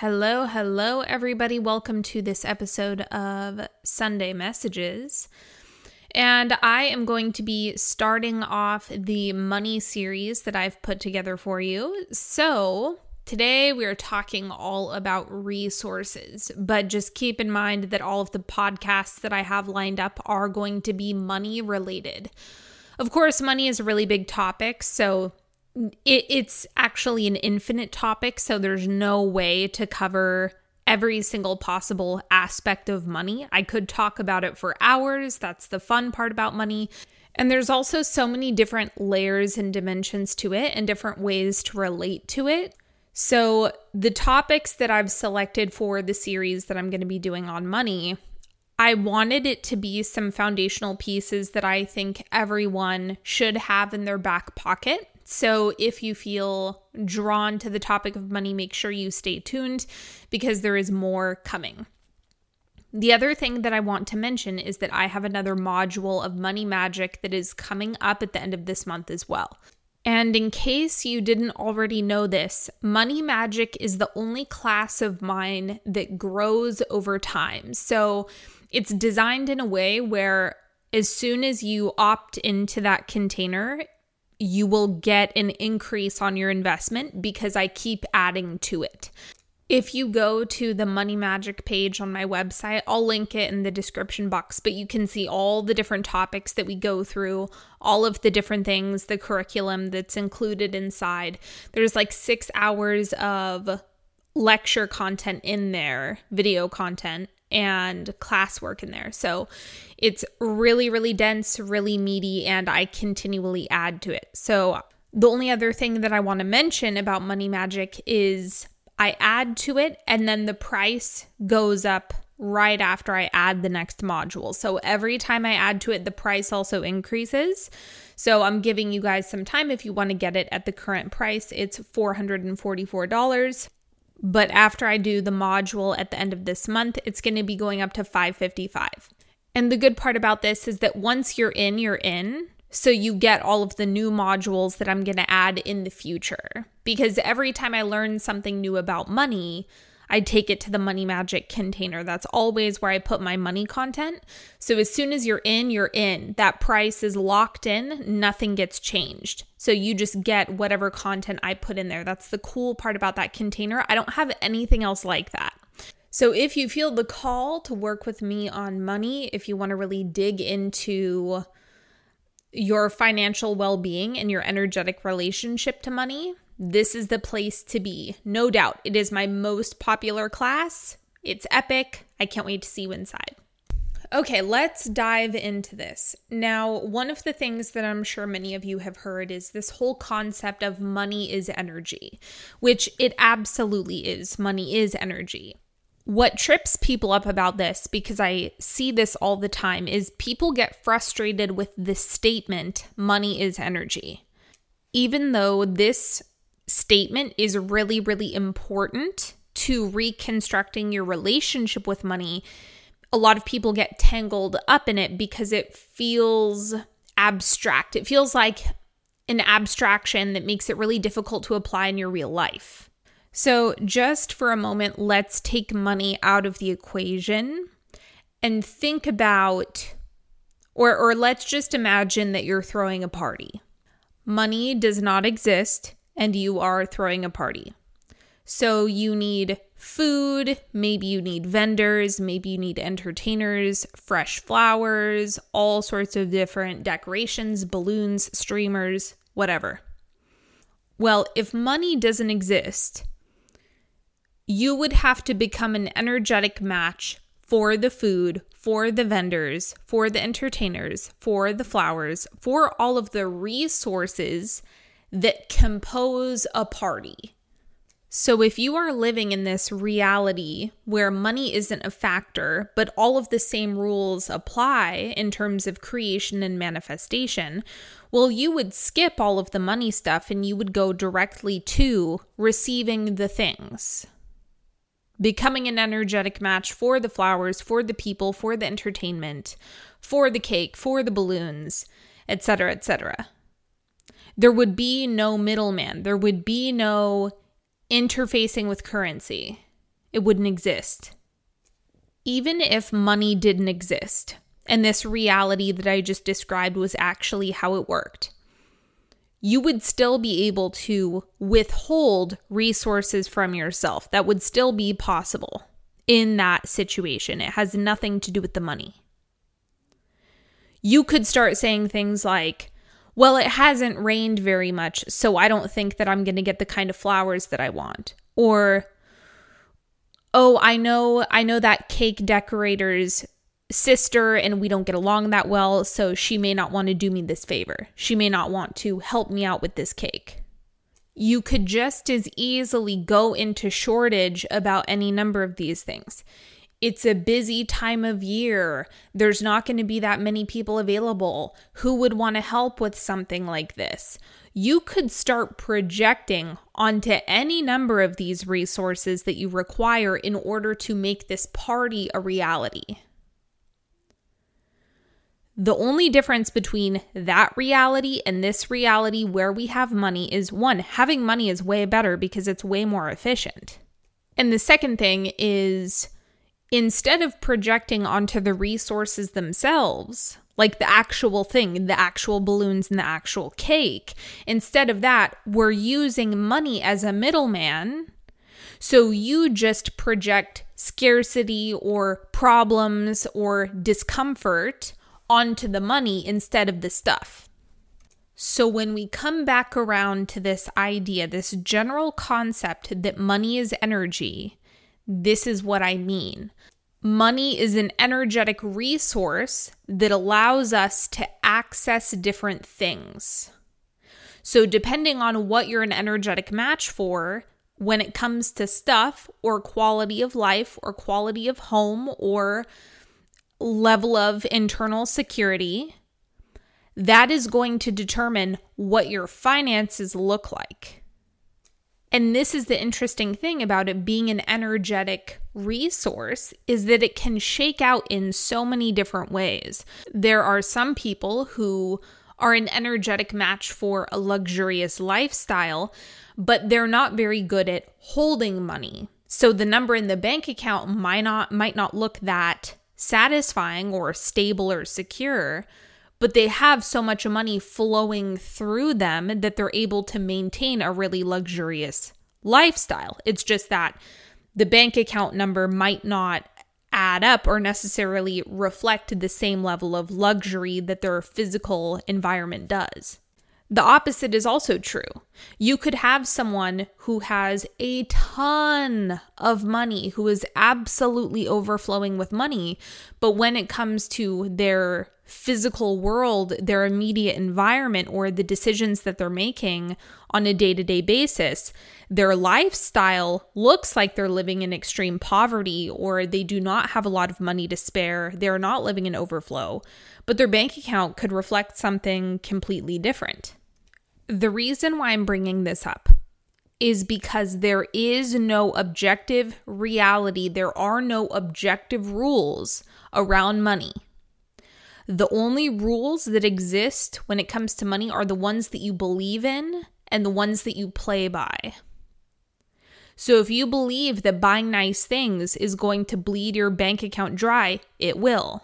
Hello, hello, everybody. Welcome to this episode of Sunday Messages. And I am going to be starting off the money series that I've put together for you. So, today we are talking all about resources, but just keep in mind that all of the podcasts that I have lined up are going to be money related. Of course, money is a really big topic, so it, it's actually an infinite topic, so there's no way to cover every single possible aspect of money. I could talk about it for hours. That's the fun part about money. And there's also so many different layers and dimensions to it and different ways to relate to it. So, the topics that I've selected for the series that I'm going to be doing on money, I wanted it to be some foundational pieces that I think everyone should have in their back pocket so if you feel drawn to the topic of money, make sure you stay tuned because there is more coming. The other thing that I want to mention is that I have another module of money magic that is coming up at the end of this month as well. And in case you didn't already know this, Money Magic is the only class of mine that grows over time. So it's designed in a way where as soon as you opt into that container, you will get an increase on your investment because I keep adding to it. If you go to the Money Magic page on my website, I'll link it in the description box, but you can see all the different topics that we go through, all of the different things, the curriculum that's included inside. There's like six hours of lecture content in there, video content, and classwork in there. So it's really, really dense, really meaty, and I continually add to it. So the only other thing that I want to mention about Money Magic is I add to it and then the price goes up right after I add the next module. So every time I add to it, the price also increases. So I'm giving you guys some time if you want to get it at the current price. It's $444. But after I do the module at the end of this month, it's going to be going up to 555. And the good part about this is that once you're in, you're in. So you get all of the new modules that I'm going to add in the future. Because every time I learn something new about money, I take it to the Money Magic container. That's always where I put my money content. So as soon as you're in, you're in. That price is locked in, nothing gets changed. So you just get whatever content I put in there. That's the cool part about that container. I don't have anything else like that. So, if you feel the call to work with me on money, if you want to really dig into your financial well being and your energetic relationship to money, this is the place to be. No doubt. It is my most popular class. It's epic. I can't wait to see you inside. Okay, let's dive into this. Now, one of the things that I'm sure many of you have heard is this whole concept of money is energy, which it absolutely is. Money is energy. What trips people up about this, because I see this all the time, is people get frustrated with the statement, money is energy. Even though this statement is really, really important to reconstructing your relationship with money, a lot of people get tangled up in it because it feels abstract. It feels like an abstraction that makes it really difficult to apply in your real life. So, just for a moment, let's take money out of the equation and think about, or, or let's just imagine that you're throwing a party. Money does not exist and you are throwing a party. So you need food, maybe you need vendors, maybe you need entertainers, fresh flowers, all sorts of different decorations, balloons, streamers, whatever. Well, if money doesn't exist, you would have to become an energetic match for the food, for the vendors, for the entertainers, for the flowers, for all of the resources that compose a party. So, if you are living in this reality where money isn't a factor, but all of the same rules apply in terms of creation and manifestation, well, you would skip all of the money stuff and you would go directly to receiving the things. Becoming an energetic match for the flowers, for the people, for the entertainment, for the cake, for the balloons, etc., etc there would be no middleman. There would be no interfacing with currency. it wouldn't exist. Even if money didn't exist, and this reality that I just described was actually how it worked, you would still be able to withhold resources from yourself. That would still be possible in that situation. It has nothing to do with the money. You could start saying things like, well, it hasn't rained very much, so I don't think that I'm going to get the kind of flowers that I want. Or, oh, I know, I know that cake decorator's sister and we don't get along that well, so she may not want to do me this favor. She may not want to help me out with this cake. You could just as easily go into shortage about any number of these things. It's a busy time of year. There's not going to be that many people available. Who would want to help with something like this? You could start projecting onto any number of these resources that you require in order to make this party a reality. The only difference between that reality and this reality where we have money is one, having money is way better because it's way more efficient. And the second thing is instead of projecting onto the resources themselves, like the actual thing, the actual balloons and the actual cake, instead of that, we're using money as a middleman. So you just project scarcity or problems or discomfort onto the money instead of the stuff. So, when we come back around to this idea, this general concept that money is energy, this is what I mean. Money is an energetic resource that allows us to access different things. So, depending on what you're an energetic match for, when it comes to stuff or quality of life or quality of home or level of internal security, that is going to determine what your finances look like. And this is the interesting thing about it being an energetic resource is that it can shake out in so many different ways. There are some people who are an energetic match for a luxurious lifestyle, but they're not very good at holding money. So the number in the bank account might not might not look that satisfying or stable or secure, but they have so much money flowing through them that they're able to maintain a really luxurious lifestyle. It's just that the bank account number might not add up or necessarily reflect the same level of luxury that their physical environment does. The opposite is also true. You could have someone who has a ton of money, who is absolutely overflowing with money, but when it comes to their physical world, their immediate environment, or the decisions that they're making on a day to day basis, their lifestyle looks like they're living in extreme poverty or they do not have a lot of money to spare. They're not living in overflow, but their bank account could reflect something completely different. The reason why I'm bringing this up is because there is no objective reality, there are no objective rules around money. The only rules that exist when it comes to money are the ones that you believe in and the ones that you play by. So if you believe that buying nice things is going to bleed your bank account dry, it will.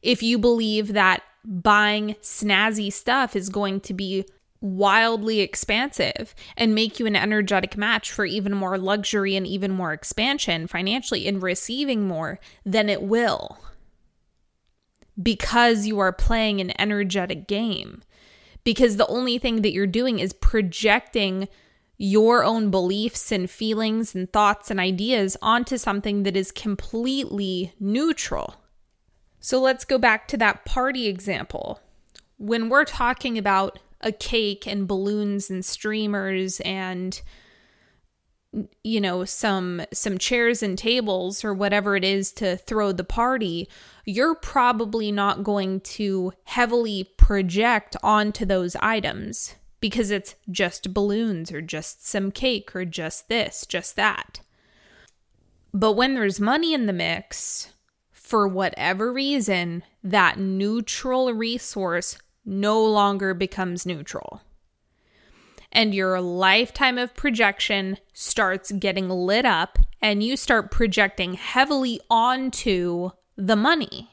If you believe that buying snazzy stuff is going to be wildly expansive and make you an energetic match for even more luxury and even more expansion financially in receiving more, then it will. Because you are playing an energetic game. Because the only thing that you're doing is projecting your own beliefs and feelings and thoughts and ideas onto something that is completely neutral. So let's go back to that party example. When we're talking about a cake and balloons and streamers and you know some some chairs and tables or whatever it is to throw the party you're probably not going to heavily project onto those items because it's just balloons or just some cake or just this just that but when there's money in the mix for whatever reason that neutral resource no longer becomes neutral. And your lifetime of projection starts getting lit up and you start projecting heavily onto the money.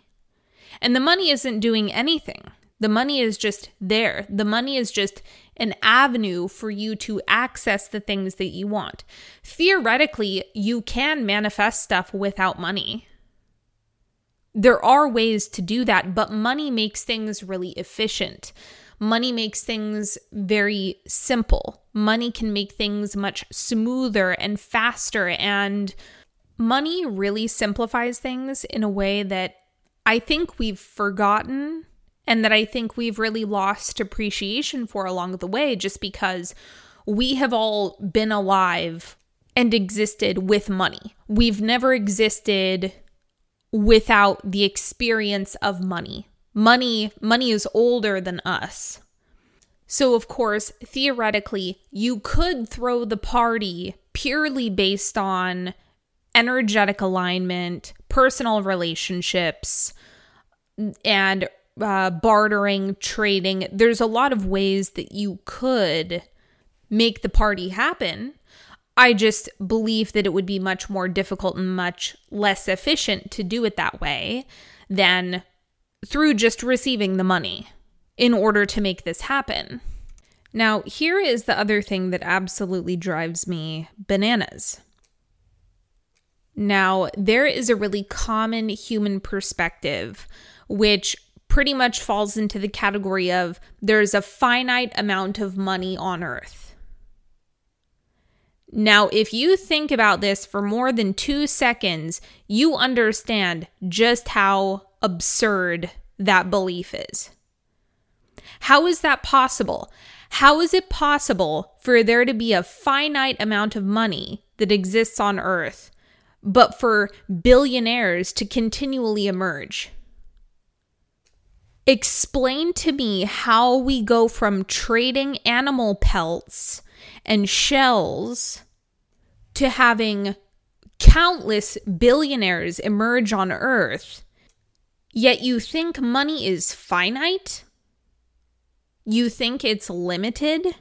And the money isn't doing anything. The money is just there. The money is just an avenue for you to access the things that you want. Theoretically, you can manifest stuff without money. There are ways to do that, but money makes things really efficient. Money makes things very simple. Money can make things much smoother and faster. And money really simplifies things in a way that I think we've forgotten and that I think we've really lost appreciation for along the way just because we have all been alive and existed with money. We've never existed without the experience of money. Money money is older than us. So of course, theoretically, you could throw the party purely based on energetic alignment, personal relationships, and uh, bartering, trading. There's a lot of ways that you could make the party happen. I just believe that it would be much more difficult and much less efficient to do it that way than through just receiving the money in order to make this happen. Now, here is the other thing that absolutely drives me bananas. Now, there is a really common human perspective, which pretty much falls into the category of there's a finite amount of money on earth. Now, if you think about this for more than two seconds, you understand just how absurd that belief is. How is that possible? How is it possible for there to be a finite amount of money that exists on earth, but for billionaires to continually emerge? Explain to me how we go from trading animal pelts and shells to having countless billionaires emerge on earth Yet you think money is finite? You think it's limited?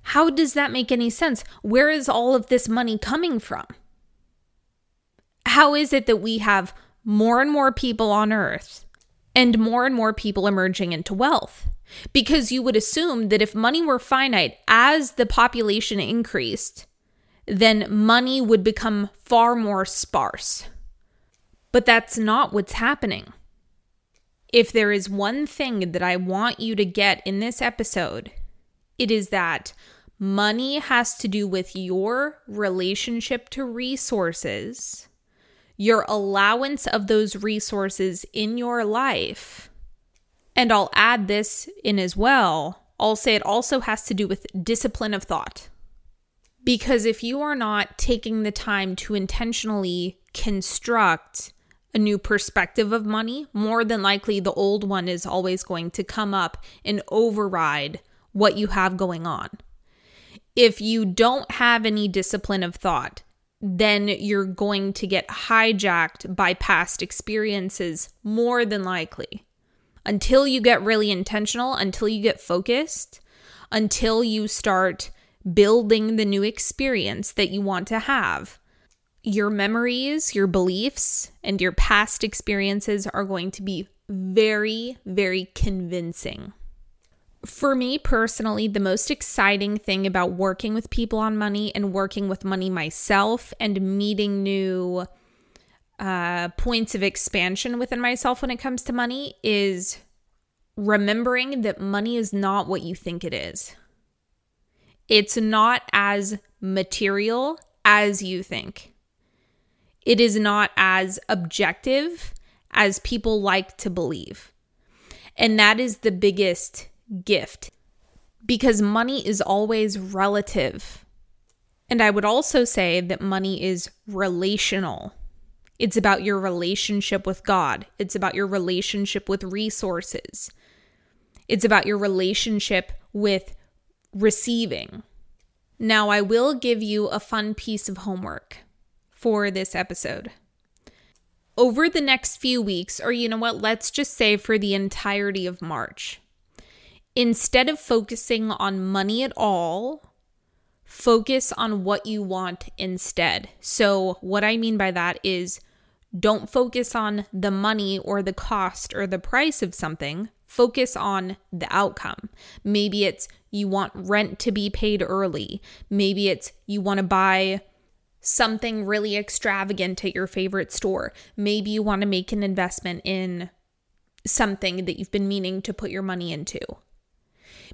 How does that make any sense? Where is all of this money coming from? How is it that we have more and more people on earth and more and more people emerging into wealth? Because you would assume that if money were finite as the population increased, then money would become far more sparse. But that's not what's happening. If there is one thing that I want you to get in this episode, it is that money has to do with your relationship to resources, your allowance of those resources in your life. And I'll add this in as well. I'll say it also has to do with discipline of thought. Because if you are not taking the time to intentionally construct a new perspective of money, more than likely the old one is always going to come up and override what you have going on. If you don't have any discipline of thought, then you're going to get hijacked by past experiences more than likely. Until you get really intentional, until you get focused, until you start building the new experience that you want to have your memories, your beliefs, and your past experiences are going to be very, very convincing. For me personally, the most exciting thing about working with people on money and working with money myself and meeting new uh, points of expansion within myself when it comes to money is remembering that money is not what you think it is. It's not as material as you think it is not as objective as people like to believe. And that is the biggest gift because money is always relative. And I would also say that money is relational. It's about your relationship with God, it's about your relationship with resources, it's about your relationship with receiving. Now, I will give you a fun piece of homework for this episode. Over the next few weeks, or you know what, let's just say for the entirety of March, instead of focusing on money at all, Focus on what you want instead. So, what I mean by that is don't focus on the money or the cost or the price of something. Focus on the outcome. Maybe it's you want rent to be paid early. Maybe it's you want to buy something really extravagant at your favorite store. Maybe you want to make an investment in something that you've been meaning to put your money into.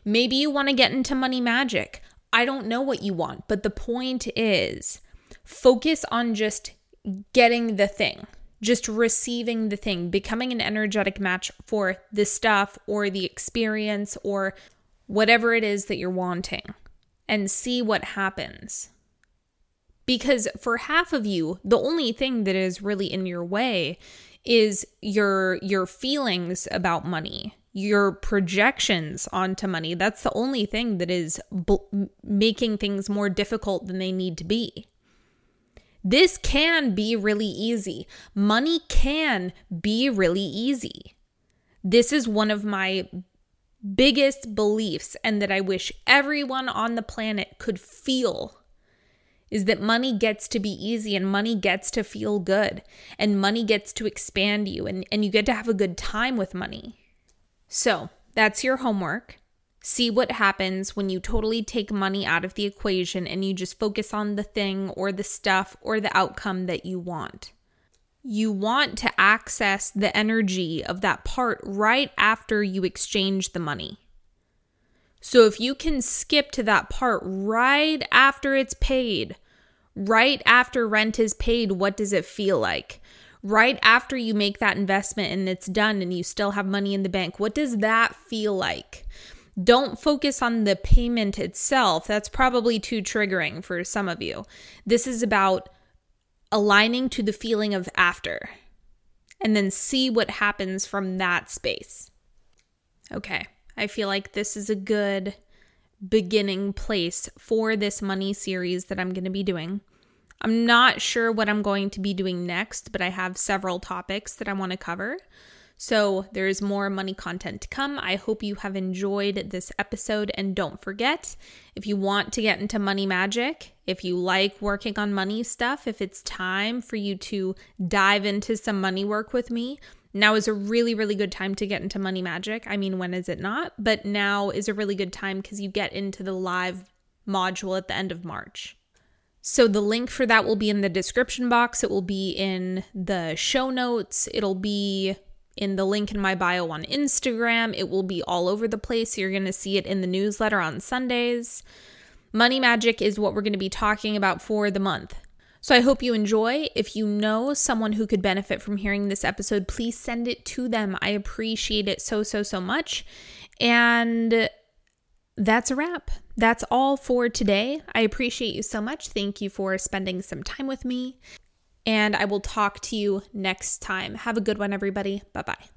Maybe you want to get into money magic. I don't know what you want, but the point is focus on just getting the thing, just receiving the thing, becoming an energetic match for the stuff or the experience or whatever it is that you're wanting and see what happens. Because for half of you, the only thing that is really in your way is your your feelings about money, your projections onto money. That's the only thing that is b- making things more difficult than they need to be. This can be really easy. Money can be really easy. This is one of my biggest beliefs, and that I wish everyone on the planet could feel is that money gets to be easy and money gets to feel good and money gets to expand you and, and you get to have a good time with money. So that's your homework. See what happens when you totally take money out of the equation and you just focus on the thing or the stuff or the outcome that you want. You want to access the energy of that part right after you exchange the money. So if you can skip to that part right after it's paid, right after rent is paid, what does it feel like? Right after you make that investment and it's done and you still have money in the bank, what does that feel like? Don't focus on the payment itself. That's probably too triggering for some of you. This is about aligning to the feeling of after and then see what happens from that space. Okay, I feel like this is a good beginning place for this money series that I'm going to be doing. I'm not sure what I'm going to be doing next, but I have several topics that I want to cover. So there's more money content to come. I hope you have enjoyed this episode. And don't forget, if you want to get into money magic, if you like working on money stuff, if it's time for you to dive into some money work with me, now is a really, really good time to get into money magic. I mean, when is it not? But now is a really good time because you get into the live module at the end of March. So the link for that will be in the description box. It will be in the show notes. It'll be in the link in my bio on Instagram. It will be all over the place. You're going to see it in the newsletter on Sundays. Money magic is what we're going to be talking about for the month. So I hope you enjoy. If you know someone who could benefit from hearing this episode, please send it to them. I appreciate it so, so, so much. And that's a wrap. That's all for today. I appreciate you so much. Thank you for spending some time with me and I will talk to you next time. Have a good one, everybody. Bye bye.